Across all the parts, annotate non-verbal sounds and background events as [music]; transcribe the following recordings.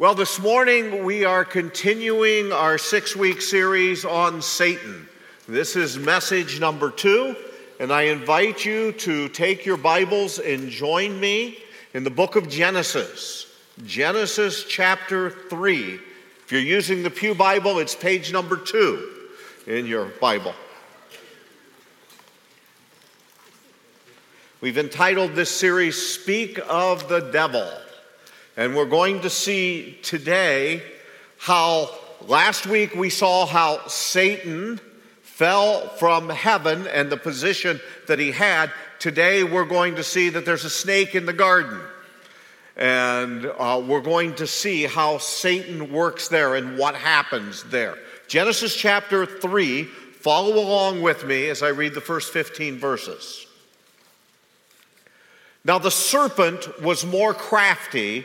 Well, this morning we are continuing our six week series on Satan. This is message number two, and I invite you to take your Bibles and join me in the book of Genesis, Genesis chapter 3. If you're using the Pew Bible, it's page number two in your Bible. We've entitled this series, Speak of the Devil. And we're going to see today how last week we saw how Satan fell from heaven and the position that he had. Today we're going to see that there's a snake in the garden. And uh, we're going to see how Satan works there and what happens there. Genesis chapter 3, follow along with me as I read the first 15 verses. Now the serpent was more crafty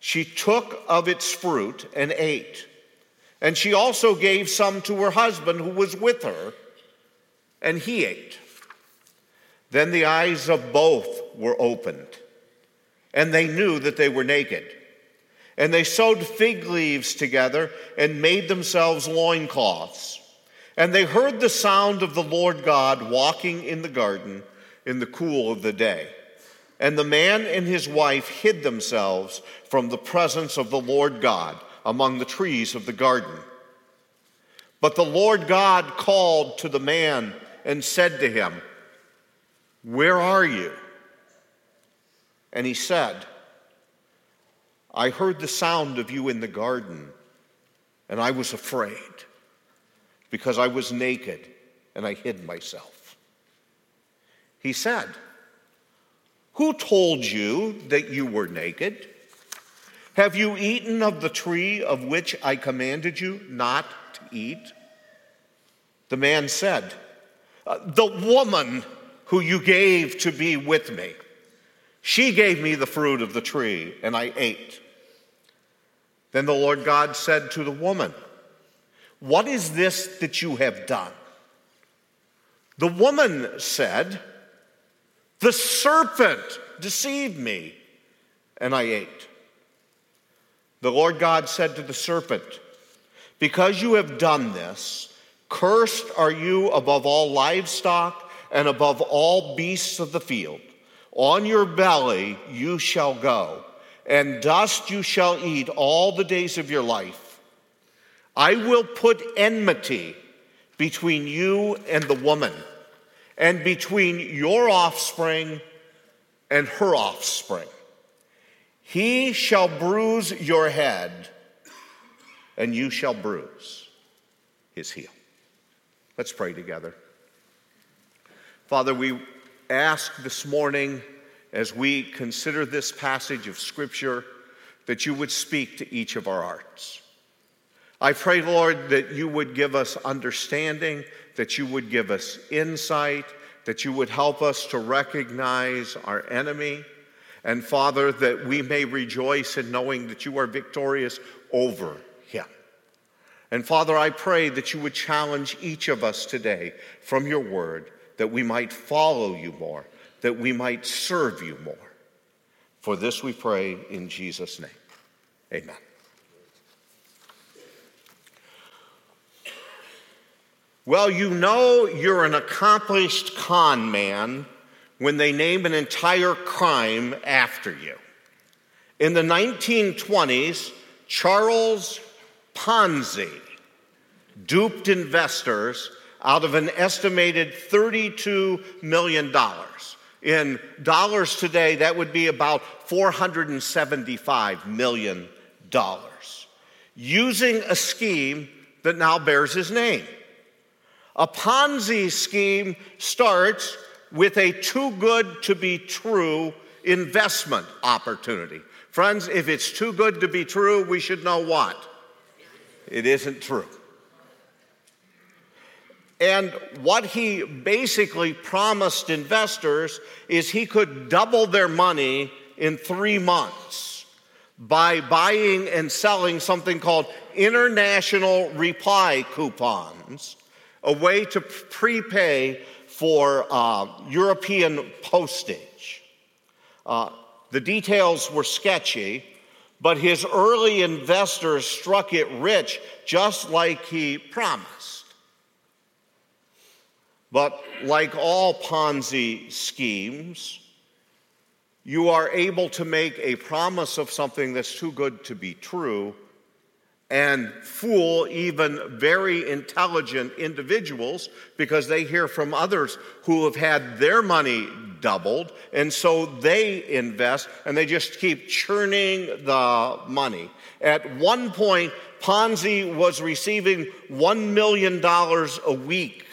she took of its fruit and ate. And she also gave some to her husband who was with her, and he ate. Then the eyes of both were opened, and they knew that they were naked. And they sewed fig leaves together and made themselves loincloths. And they heard the sound of the Lord God walking in the garden in the cool of the day. And the man and his wife hid themselves from the presence of the Lord God among the trees of the garden. But the Lord God called to the man and said to him, Where are you? And he said, I heard the sound of you in the garden, and I was afraid because I was naked and I hid myself. He said, who told you that you were naked? Have you eaten of the tree of which I commanded you not to eat? The man said, uh, The woman who you gave to be with me, she gave me the fruit of the tree, and I ate. Then the Lord God said to the woman, What is this that you have done? The woman said, the serpent deceived me, and I ate. The Lord God said to the serpent, Because you have done this, cursed are you above all livestock and above all beasts of the field. On your belly you shall go, and dust you shall eat all the days of your life. I will put enmity between you and the woman and between your offspring and her offspring. He shall bruise your head, and you shall bruise his heel. Let's pray together. Father, we ask this morning as we consider this passage of Scripture that you would speak to each of our hearts. I pray, Lord, that you would give us understanding, that you would give us insight, that you would help us to recognize our enemy, and Father, that we may rejoice in knowing that you are victorious over him. And Father, I pray that you would challenge each of us today from your word, that we might follow you more, that we might serve you more. For this we pray in Jesus' name. Amen. Well, you know you're an accomplished con man when they name an entire crime after you. In the 1920s, Charles Ponzi duped investors out of an estimated $32 million. In dollars today, that would be about $475 million, using a scheme that now bears his name. A Ponzi scheme starts with a too good to be true investment opportunity. Friends, if it's too good to be true, we should know what? It isn't true. And what he basically promised investors is he could double their money in three months by buying and selling something called international reply coupons, a way to prepay for uh, European postage. Uh, the details were sketchy, but his early investors struck it rich just like he promised. But like all Ponzi schemes, you are able to make a promise of something that's too good to be true and fool even very intelligent individuals because they hear from others who have had their money doubled and so they invest and they just keep churning the money. At one point, Ponzi was receiving $1 million a week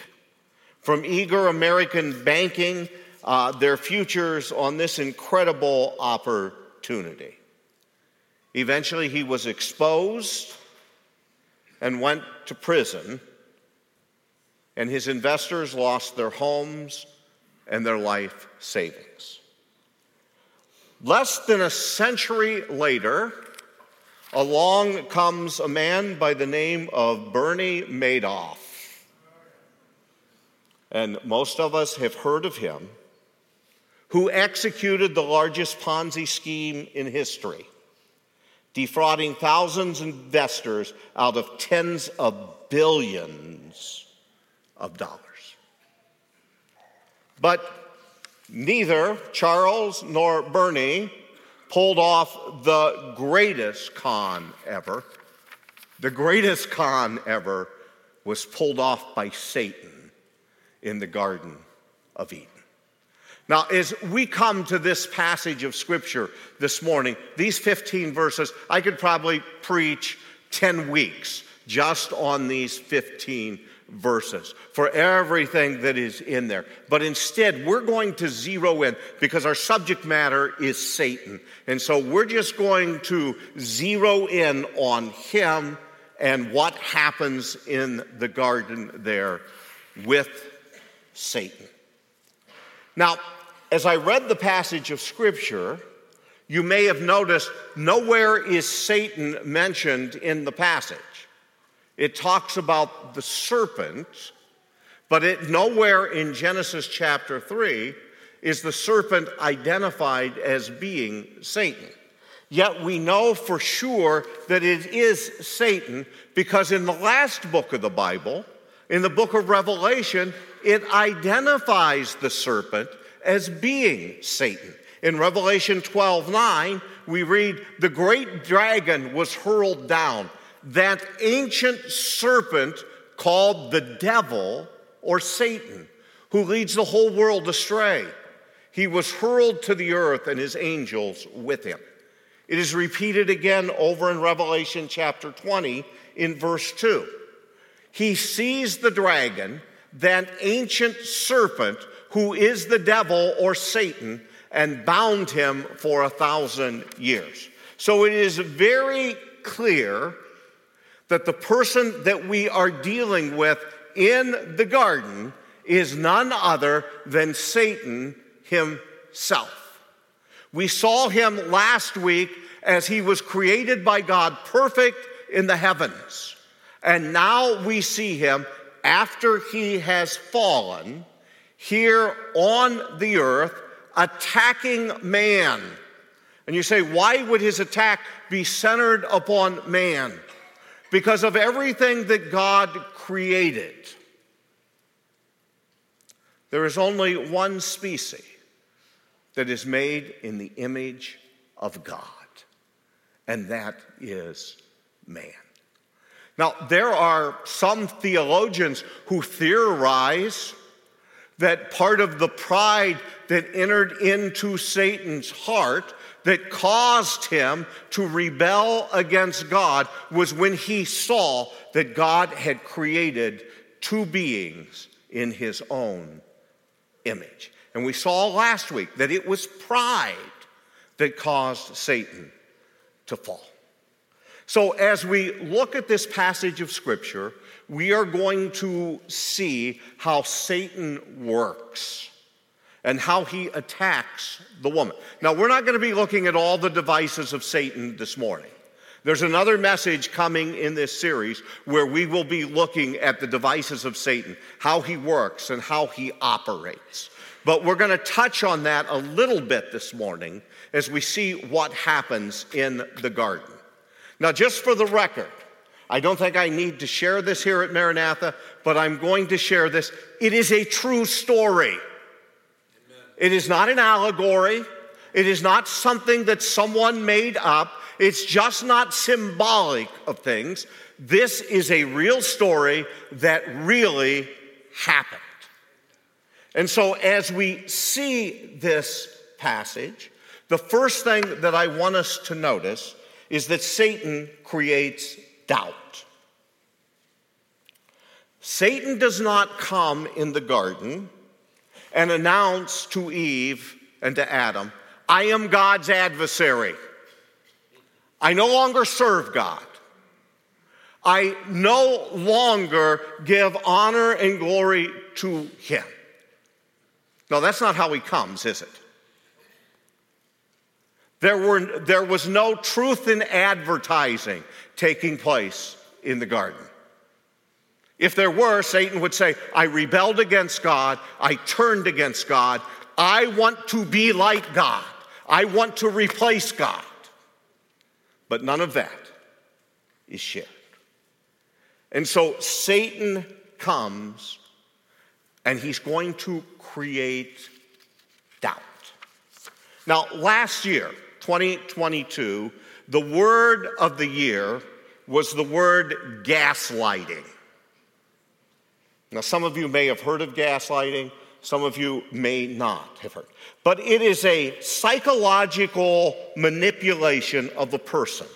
from eager American banking uh, their futures on this incredible opportunity. Eventually, he was exposed and went to prison, and his investors lost their homes and their life savings. Less than a century later, along comes a man by the name of Bernie Madoff and most of us have heard of him, who executed the largest Ponzi scheme in history, defrauding thousands of investors out of tens of billions of dollars. But neither Charles nor Bernie pulled off the greatest con ever. The greatest con ever was pulled off by Satan in the Garden of Eden. Now, as we come to this passage of Scripture this morning, these 15 verses, I could probably preach 10 weeks just on these 15 verses for everything that is in there. But instead, we're going to zero in because our subject matter is Satan. And so we're just going to zero in on him and what happens in the garden there with Satan. Now, as I read the passage of Scripture, you may have noticed nowhere is Satan mentioned in the passage. It talks about the serpent, but it nowhere in Genesis chapter 3 is the serpent identified as being Satan. Yet we know for sure that it is Satan because in the last book of the Bible, in the book of Revelation, it identifies the serpent as being Satan. In Revelation 12 9, we read, The great dragon was hurled down, that ancient serpent called the devil or Satan, who leads the whole world astray. He was hurled to the earth and his angels with him. It is repeated again over in Revelation chapter 20 in verse 2. He sees the dragon that ancient serpent who is the devil or Satan and bound him for a thousand years. So it is very clear that the person that we are dealing with in the garden is none other than Satan himself. We saw him last week as he was created by God perfect in the heavens. And now we see him after he has fallen here on the earth attacking man. And you say, why would his attack be centered upon man? Because of everything that God created. There is only one species that is made in the image of God, and that is man. Now, there are some theologians who theorize that part of the pride that entered into Satan's heart that caused him to rebel against God was when he saw that God had created two beings in his own image. And we saw last week that it was pride that caused Satan to fall. So, as we look at this passage of Scripture, we are going to see how Satan works and how he attacks the woman. Now, we're not going to be looking at all the devices of Satan this morning. There's another message coming in this series where we will be looking at the devices of Satan, how he works and how he operates. But we're going to touch on that a little bit this morning as we see what happens in the garden. Now, just for the record, I don't think I need to share this here at Maranatha, but I'm going to share this. It is a true story. Amen. It is not an allegory. It is not something that someone made up. It's just not symbolic of things. This is a real story that really happened. And so, as we see this passage, the first thing that I want us to notice is that Satan creates doubt. Satan does not come in the garden and announce to Eve and to Adam, I am God's adversary. I no longer serve God. I no longer give honor and glory to Him. No, that's not how He comes, is it? There, were, there was no truth in advertising taking place in the garden. If there were, Satan would say, I rebelled against God, I turned against God, I want to be like God, I want to replace God. But none of that is shared. And so Satan comes and he's going to create doubt. Now, last year, 2022, the word of the year was the word gaslighting. Now, some of you may have heard of gaslighting, some of you may not have heard. But it is a psychological manipulation of the person.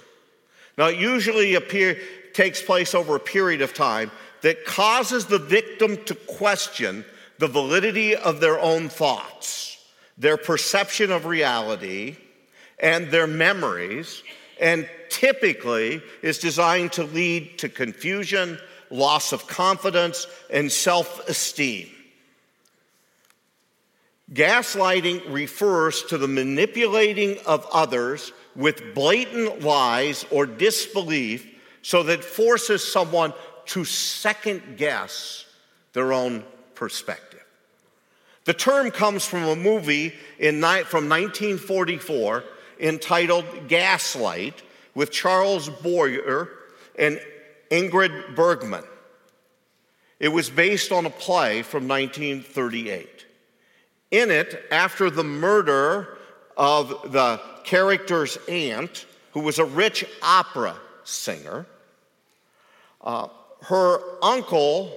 Now, it usually appear, takes place over a period of time that causes the victim to question the validity of their own thoughts, their perception of reality, and their memories, and typically is designed to lead to confusion, loss of confidence, and self esteem. Gaslighting refers to the manipulating of others with blatant lies or disbelief so that forces someone to second guess their own perspective. The term comes from a movie in, from 1944 entitled Gaslight with Charles Boyer and Ingrid Bergman. It was based on a play from 1938. In it, after the murder of the character's aunt, who was a rich opera singer, uh, her uncle,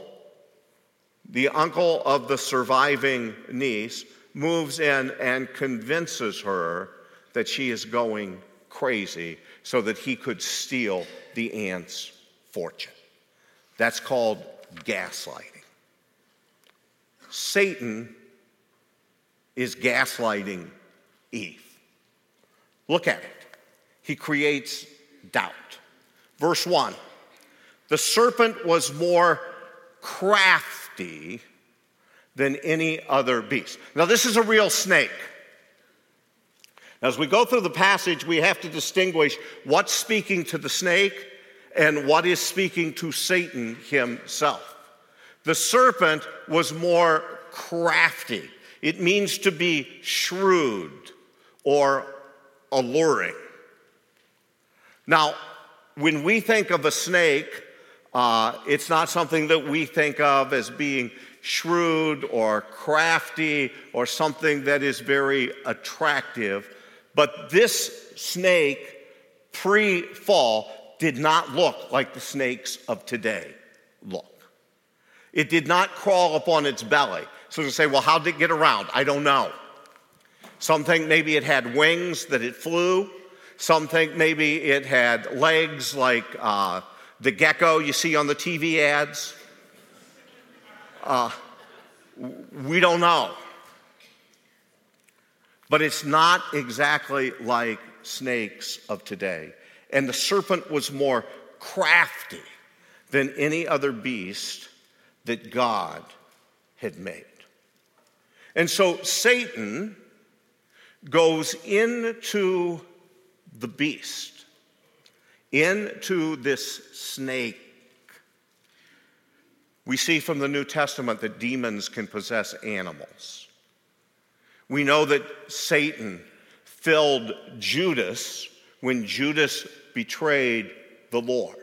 the uncle of the surviving niece, moves in and convinces her that she is going crazy so that he could steal the aunt's fortune. That's called gaslighting. Satan is gaslighting Eve. Look at it. He creates doubt. Verse 1 The serpent was more crafty than any other beast. Now, this is a real snake. As we go through the passage, we have to distinguish what's speaking to the snake and what is speaking to Satan himself. The serpent was more crafty. It means to be shrewd or alluring. Now, when we think of a snake, uh, it's not something that we think of as being shrewd or crafty or something that is very attractive. But this snake, pre fall, did not look like the snakes of today look. It did not crawl upon its belly. So to say, well, how did it get around? I don't know. Some think maybe it had wings that it flew. Some think maybe it had legs like uh, the gecko you see on the TV ads. Uh, we don't know. But it's not exactly like snakes of today. And the serpent was more crafty than any other beast that God had made. And so Satan goes into the beast, into this snake. We see from the New Testament that demons can possess animals. We know that Satan filled Judas when Judas betrayed the Lord.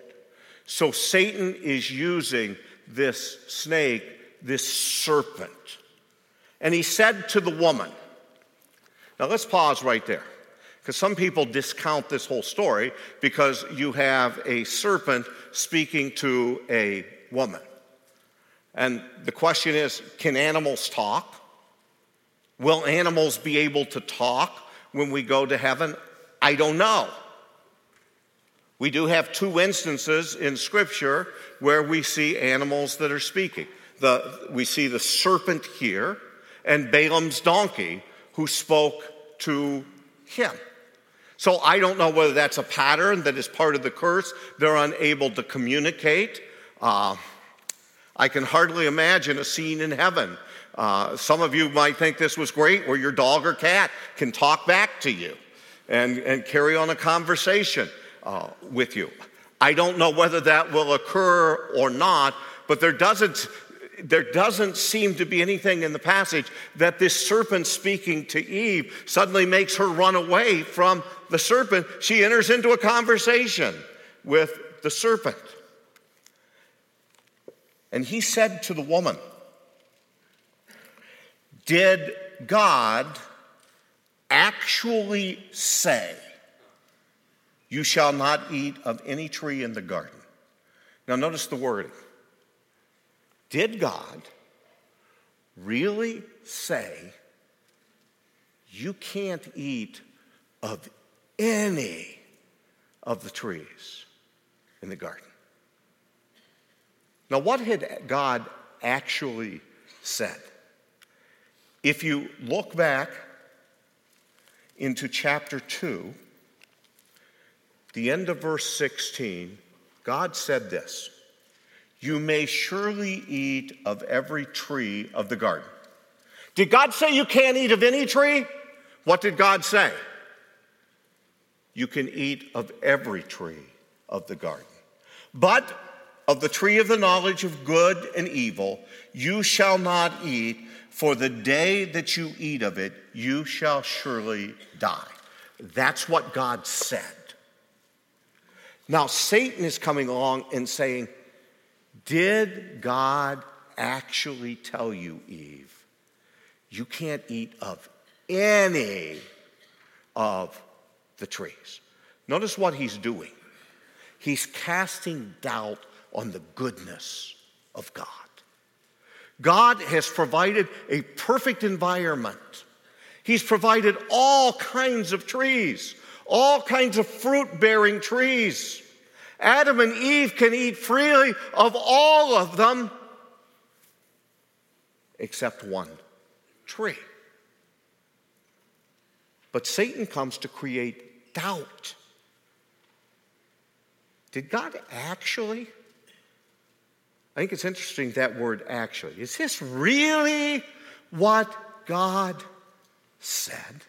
So Satan is using this snake, this serpent. And he said to the woman, now let's pause right there. Because some people discount this whole story because you have a serpent speaking to a woman. And the question is can animals talk? Will animals be able to talk when we go to heaven? I don't know. We do have two instances in Scripture where we see animals that are speaking. The, we see the serpent here and Balaam's donkey who spoke to him. So I don't know whether that's a pattern that is part of the curse. They're unable to communicate. Uh, I can hardly imagine a scene in heaven. Uh, some of you might think this was great where your dog or cat can talk back to you and, and carry on a conversation uh, with you. I don't know whether that will occur or not, but there doesn't, there doesn't seem to be anything in the passage that this serpent speaking to Eve suddenly makes her run away from the serpent. She enters into a conversation with the serpent. And he said to the woman, Did God actually say, You shall not eat of any tree in the garden? Now, notice the wording. Did God really say you can't eat of any of the trees in the garden? Now, what had God actually said? If you look back into chapter 2, the end of verse 16, God said this you may surely eat of every tree of the garden. Did God say you can't eat of any tree? What did God say? You can eat of every tree of the garden. But of the tree of the knowledge of good and evil you shall not eat, for the day that you eat of it, you shall surely die. That's what God said. Now, Satan is coming along and saying, did God actually tell you, Eve, you can't eat of any of the trees? Notice what he's doing. He's casting doubt on the goodness of God. God has provided a perfect environment. He's provided all kinds of trees, all kinds of fruit bearing trees. Adam and Eve can eat freely of all of them except one tree. But Satan comes to create doubt. Did God actually? I think it's interesting that word actually. Is this really what God said?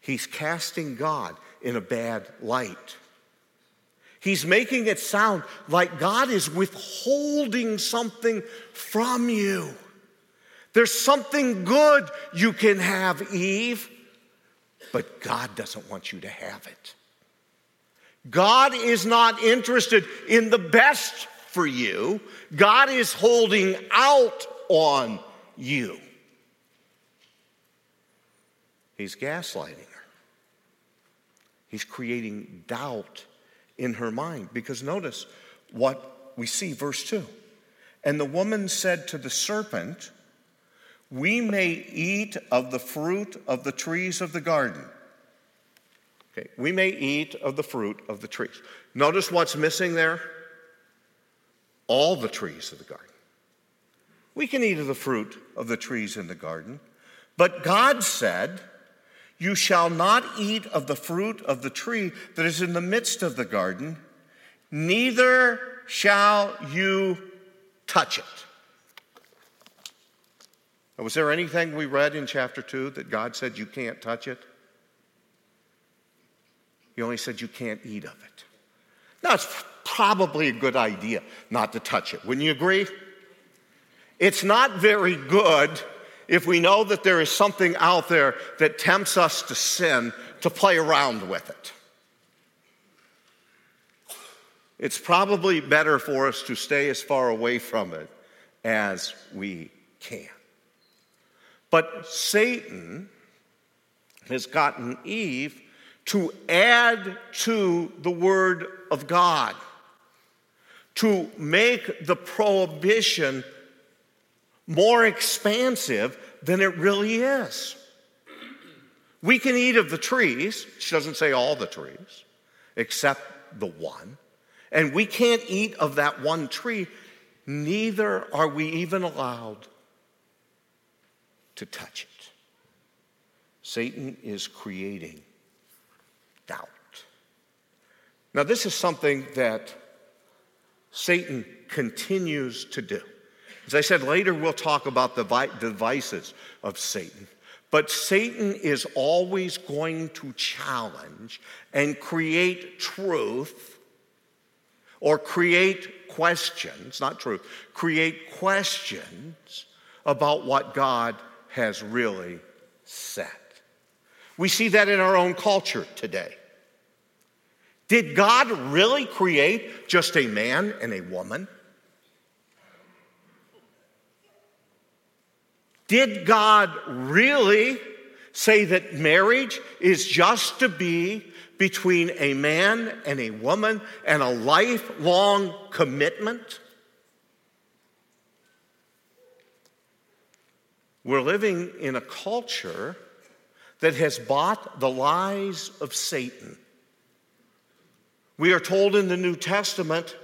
He's casting God in a bad light. He's making it sound like God is withholding something from you. There's something good you can have, Eve, but God doesn't want you to have it. God is not interested in the best for you, God is holding out on you. He's gaslighting her, He's creating doubt in her mind. Because notice what we see, verse 2. And the woman said to the serpent, We may eat of the fruit of the trees of the garden. Okay, we may eat of the fruit of the trees. Notice what's missing there? All the trees of the garden. We can eat of the fruit of the trees in the garden, but God said, You shall not eat of the fruit of the tree that is in the midst of the garden, neither shall you touch it. Now, was there anything we read in chapter 2 that God said you can't touch it? He only said you can't eat of it. Now, it's probably a good idea not to touch it. Wouldn't you agree? It's not very good if we know that there is something out there that tempts us to sin to play around with it. It's probably better for us to stay as far away from it as we can. But Satan has gotten Eve to add to the Word of God, to make the prohibition more expansive than it really is. We can eat of the trees, she doesn't say all the trees, except the one. And we can't eat of that one tree, neither are we even allowed to touch it. Satan is creating doubt. Now, this is something that Satan continues to do. As I said, later we'll talk about the devices of Satan. But Satan is always going to challenge and create truth or create questions, not truth, create questions about what God has really said. We see that in our own culture today. Did God really create just a man and a woman? Did God really say that marriage is just to be between a man and a woman and a lifelong commitment? We're living in a culture that has bought the lies of Satan. We are told in the New Testament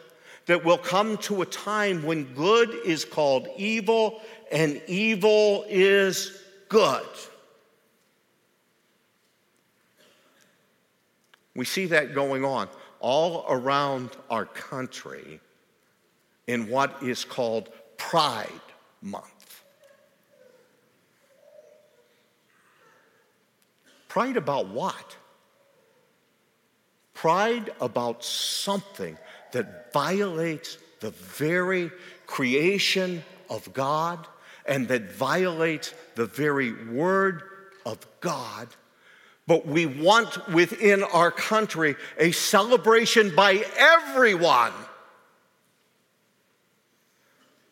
that we'll come to a time when good is called evil and evil is good. We see that going on all around our country in what is called Pride Month. Pride about what? Pride about something that violates the very creation of God and that violates the very word of God. But we want within our country a celebration by everyone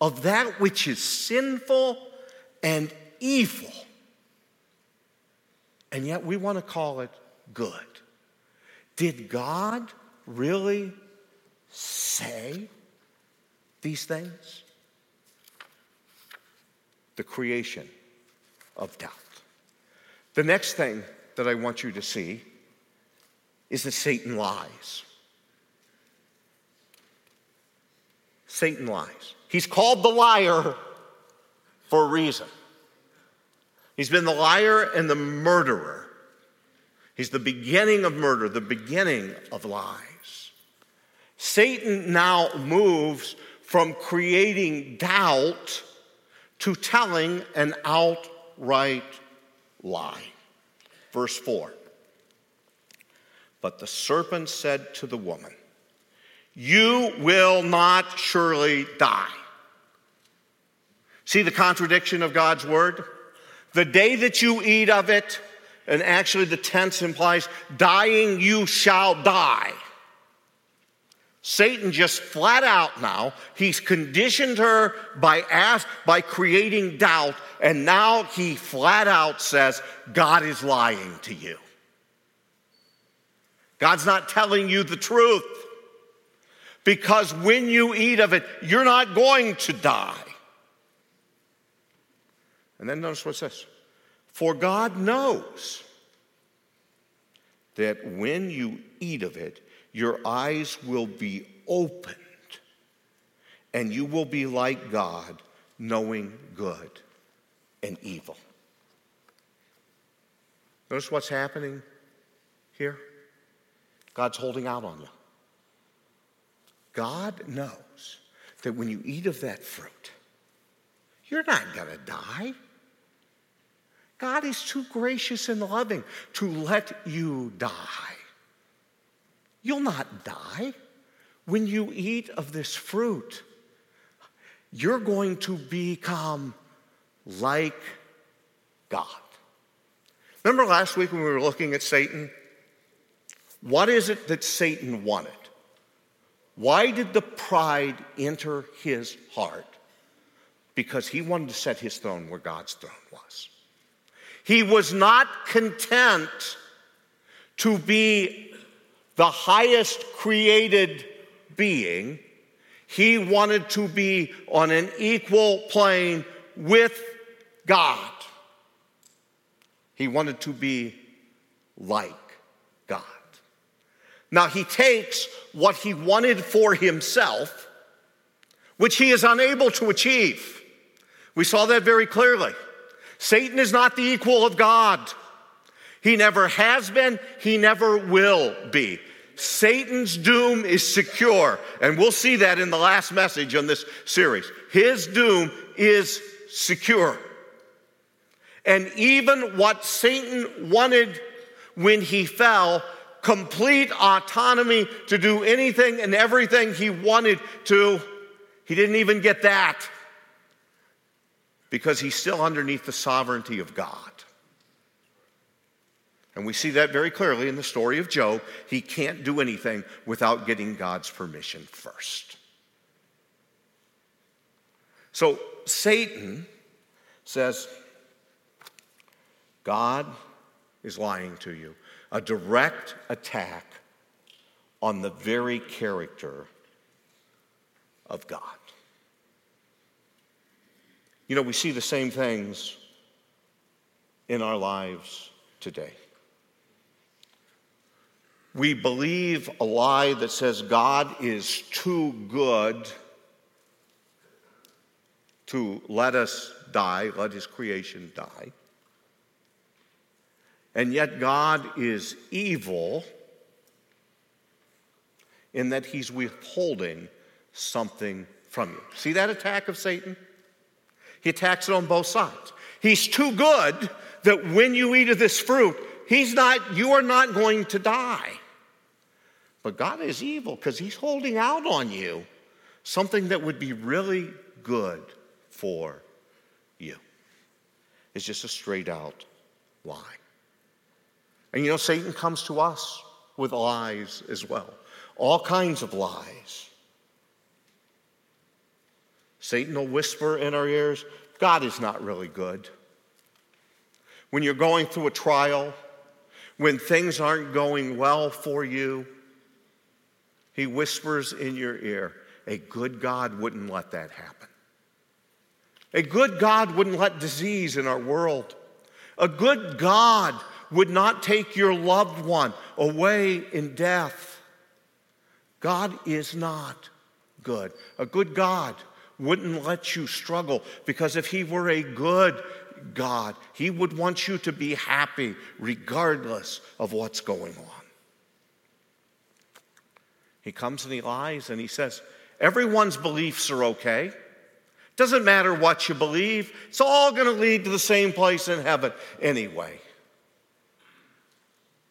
of that which is sinful and evil. And yet we want to call it good. Did God really say these things? The creation of doubt. The next thing that I want you to see is that Satan lies. Satan lies. He's called the liar for a reason. He's been the liar and the murderer. He's the beginning of murder, the beginning of lies. Satan now moves from creating doubt to telling an outright lie. Verse 4 But the serpent said to the woman, You will not surely die. See the contradiction of God's word? The day that you eat of it, and actually the tense implies dying, you shall die. Satan just flat out now, he's conditioned her by ask, by creating doubt, and now he flat out says, God is lying to you. God's not telling you the truth. because when you eat of it, you're not going to die. And then notice what it says For God knows that when you eat of it, your eyes will be opened and you will be like God, knowing good and evil. Notice what's happening here? God's holding out on you. God knows that when you eat of that fruit, you're not going to die. God is too gracious and loving to let you die. You'll not die. When you eat of this fruit, you're going to become like God. Remember last week when we were looking at Satan? What is it that Satan wanted? Why did the pride enter his heart? Because he wanted to set his throne where God's throne was. He was not content to be the highest created being. He wanted to be on an equal plane with God. He wanted to be like God. Now, he takes what he wanted for himself, which he is unable to achieve. We saw that very clearly. Satan is not the equal of God. He never has been, he never will be. Satan's doom is secure, and we'll see that in the last message on this series. His doom is secure. And even what Satan wanted when he fell, complete autonomy to do anything and everything he wanted to, he didn't even get that because he's still underneath the sovereignty of God. And we see that very clearly in the story of Job. He can't do anything without getting God's permission first. So Satan says, God is lying to you. A direct attack on the very character of God. You know, we see the same things in our lives today. We believe a lie that says God is too good to let us die, let his creation die. And yet, God is evil in that he's withholding something from you. See that attack of Satan? He attacks it on both sides. He's too good that when you eat of this fruit, he's not, you are not going to die. But God is evil because he's holding out on you something that would be really good for you. It's just a straight out lie. And you know, Satan comes to us with lies as well, all kinds of lies. Satan will whisper in our ears, God is not really good. When you're going through a trial, when things aren't going well for you, he whispers in your ear, a good God wouldn't let that happen. A good God wouldn't let disease in our world. A good God would not take your loved one away in death. God is not good. A good God wouldn't let you struggle because if He were a good God, He would want you to be happy regardless of what's going on. He comes and He lies and He says, Everyone's beliefs are okay. Doesn't matter what you believe, it's all going to lead to the same place in heaven anyway.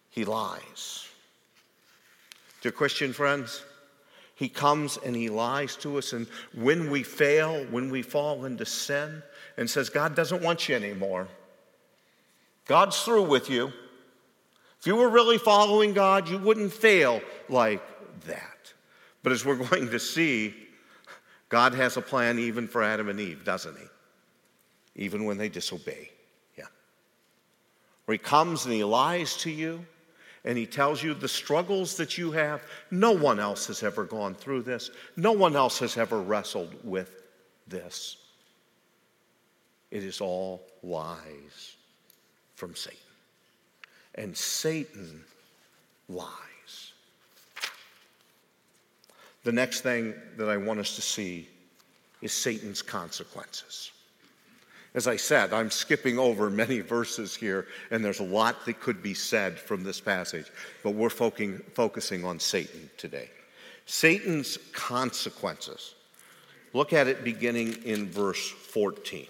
He lies. Dear Christian friends, he comes and he lies to us. And when we fail, when we fall into sin, and says, God doesn't want you anymore, God's through with you. If you were really following God, you wouldn't fail like that. But as we're [laughs] going to see, God has a plan even for Adam and Eve, doesn't he? Even when they disobey. Yeah. Where he comes and he lies to you and he tells you the struggles that you have, no one else has ever gone through this. No one else has ever wrestled with this. It is all lies from Satan. And Satan lies. The next thing that I want us to see is Satan's consequences. As I said, I'm skipping over many verses here, and there's a lot that could be said from this passage, but we're focusing on Satan today. Satan's consequences. Look at it beginning in verse 14.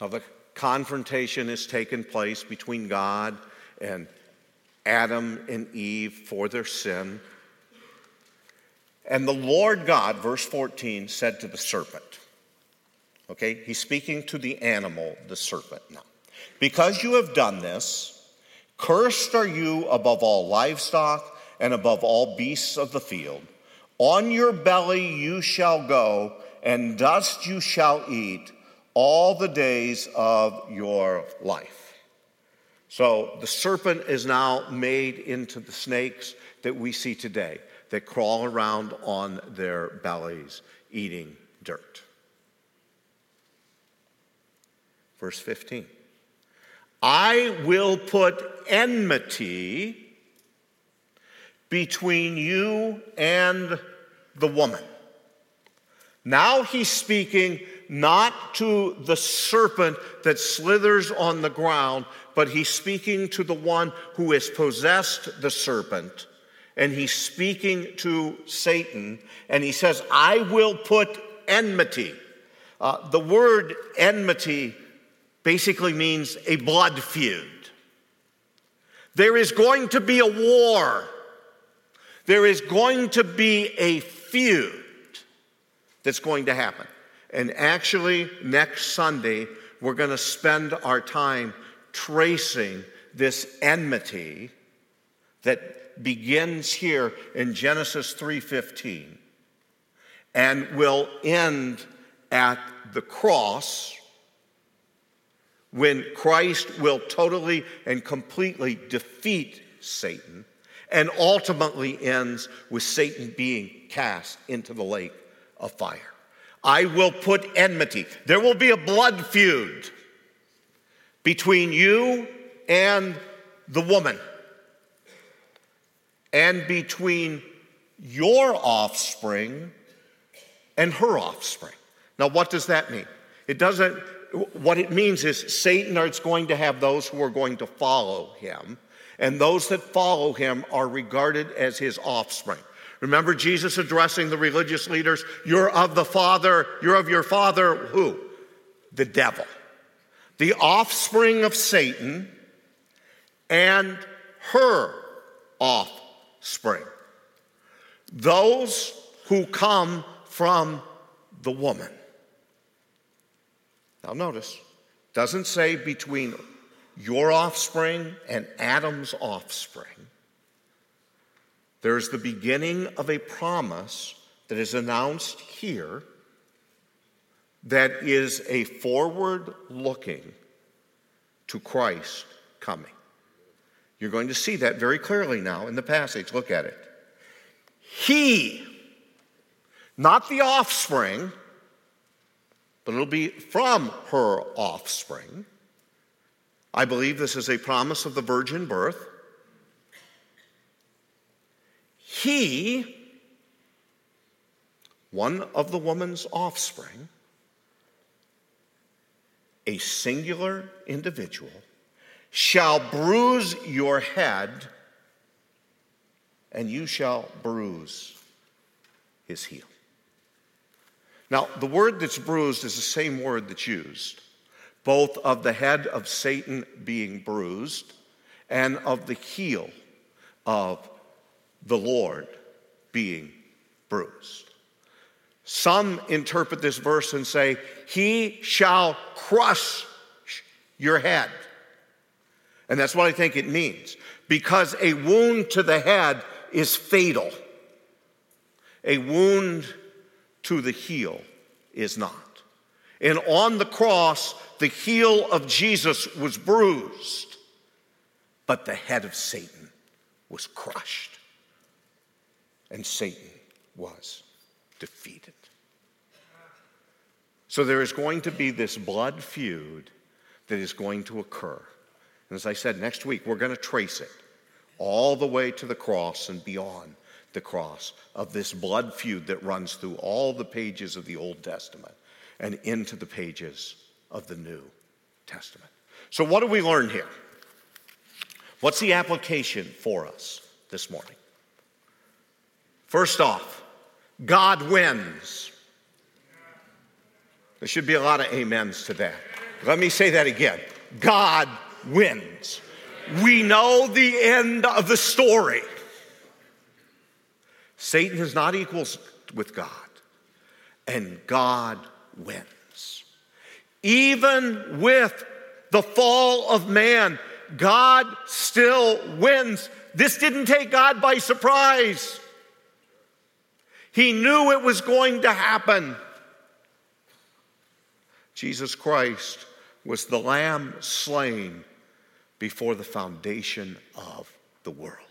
Now, the confrontation has taken place between God and Adam and Eve for their sin. And the Lord God, verse 14, said to the serpent, Okay, he's speaking to the animal, the serpent now. Because you have done this, cursed are you above all livestock and above all beasts of the field. On your belly you shall go, and dust you shall eat all the days of your life. So the serpent is now made into the snakes that we see today that crawl around on their bellies eating dirt. Verse 15 I will put enmity between you and the woman. Now he's speaking not to the serpent that slithers on the ground, but he's speaking to the one who has possessed the serpent. And he's speaking to Satan, and he says, I will put enmity. Uh, the word enmity basically means a blood feud. There is going to be a war. There is going to be a feud that's going to happen. And actually, next Sunday, we're going to spend our time tracing this enmity that begins here in Genesis 3:15 and will end at the cross when Christ will totally and completely defeat Satan and ultimately ends with Satan being cast into the lake of fire. I will put enmity. There will be a blood feud between you and the woman, and between your offspring and her offspring. Now, what does that mean? It doesn't, what it means is Satan is going to have those who are going to follow him, and those that follow him are regarded as his offspring. Remember Jesus addressing the religious leaders? You're of the father, you're of your father, who? The devil. The offspring of Satan and her offspring. Those who come from the woman. Now, notice, doesn't say between your offspring and Adam's offspring. There's the beginning of a promise that is announced here that is a forward looking to Christ coming. You're going to see that very clearly now in the passage. Look at it. He, not the offspring, but it'll be from her offspring. I believe this is a promise of the virgin birth. He, one of the woman's offspring, a singular individual, shall bruise your head, and you shall bruise his heel. Now, the word that's bruised is the same word that's used, both of the head of Satan being bruised and of the heel of the Lord being bruised. Some interpret this verse and say, He shall crush your head. And that's what I think it means, because a wound to the head is fatal. A wound to the heel is not. And on the cross, the heel of Jesus was bruised. but the head of Satan was crushed, and Satan was defeated. So there is going to be this blood feud that is going to occur. And as I said, next week we're going to trace it all the way to the cross and beyond the cross of this blood feud that runs through all the pages of the Old Testament and into the pages of the New Testament. So, what do we learn here? What's the application for us this morning? First off, God wins. There should be a lot of amens to that. Let me say that again God wins. We know the end of the story. Satan is not equals with God, and God wins. Even with the fall of man, God still wins. This didn't take God by surprise. He knew it was going to happen. Jesus Christ was the lamb slain before the foundation of the world.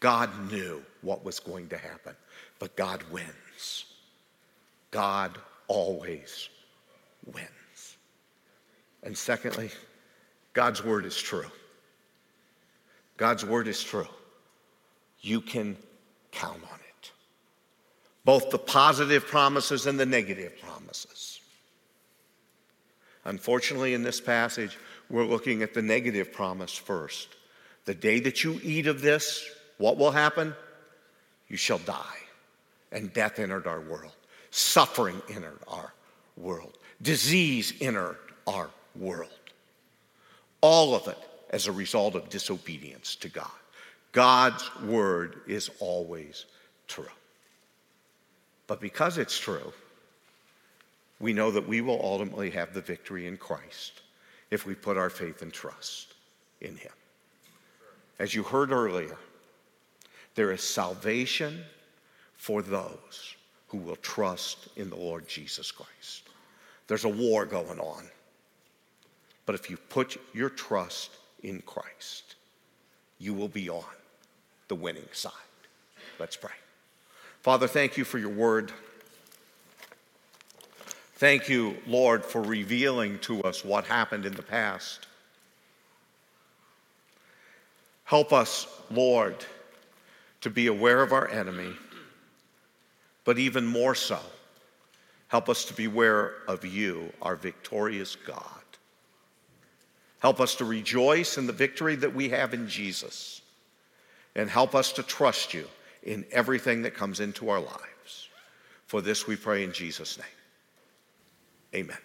God knew what was going to happen, but God wins. God always wins. And secondly, God's word is true. God's word is true. You can count on it. Both the positive promises and the negative promises. Unfortunately, in this passage, we're looking at the negative promise first. The day that you eat of this, what will happen? You shall die. And death entered our world. Suffering entered our world. Disease entered our world. All of it as a result of disobedience to God. God's word is always true. But because it's true, we know that we will ultimately have the victory in Christ if we put our faith and trust in Him. As you heard earlier, there is salvation for those who will trust in the Lord Jesus Christ. There's a war going on. But if you put your trust in Christ, you will be on the winning side. Let's pray. Father, thank you for your word. Thank you, Lord, for revealing to us what happened in the past. Help us, Lord to be aware of our enemy, but even more so, help us to be aware of you, our victorious God. Help us to rejoice in the victory that we have in Jesus, and help us to trust you in everything that comes into our lives. For this we pray in Jesus' name. Amen.